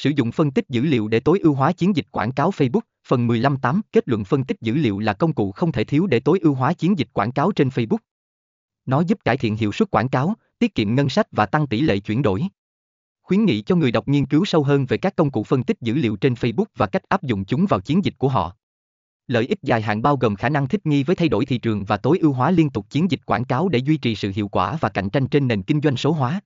Sử dụng phân tích dữ liệu để tối ưu hóa chiến dịch quảng cáo Facebook, phần 15.8 kết luận phân tích dữ liệu là công cụ không thể thiếu để tối ưu hóa chiến dịch quảng cáo trên Facebook. Nó giúp cải thiện hiệu suất quảng cáo, tiết kiệm ngân sách và tăng tỷ lệ chuyển đổi. Khuyến nghị cho người đọc nghiên cứu sâu hơn về các công cụ phân tích dữ liệu trên Facebook và cách áp dụng chúng vào chiến dịch của họ. Lợi ích dài hạn bao gồm khả năng thích nghi với thay đổi thị trường và tối ưu hóa liên tục chiến dịch quảng cáo để duy trì sự hiệu quả và cạnh tranh trên nền kinh doanh số hóa.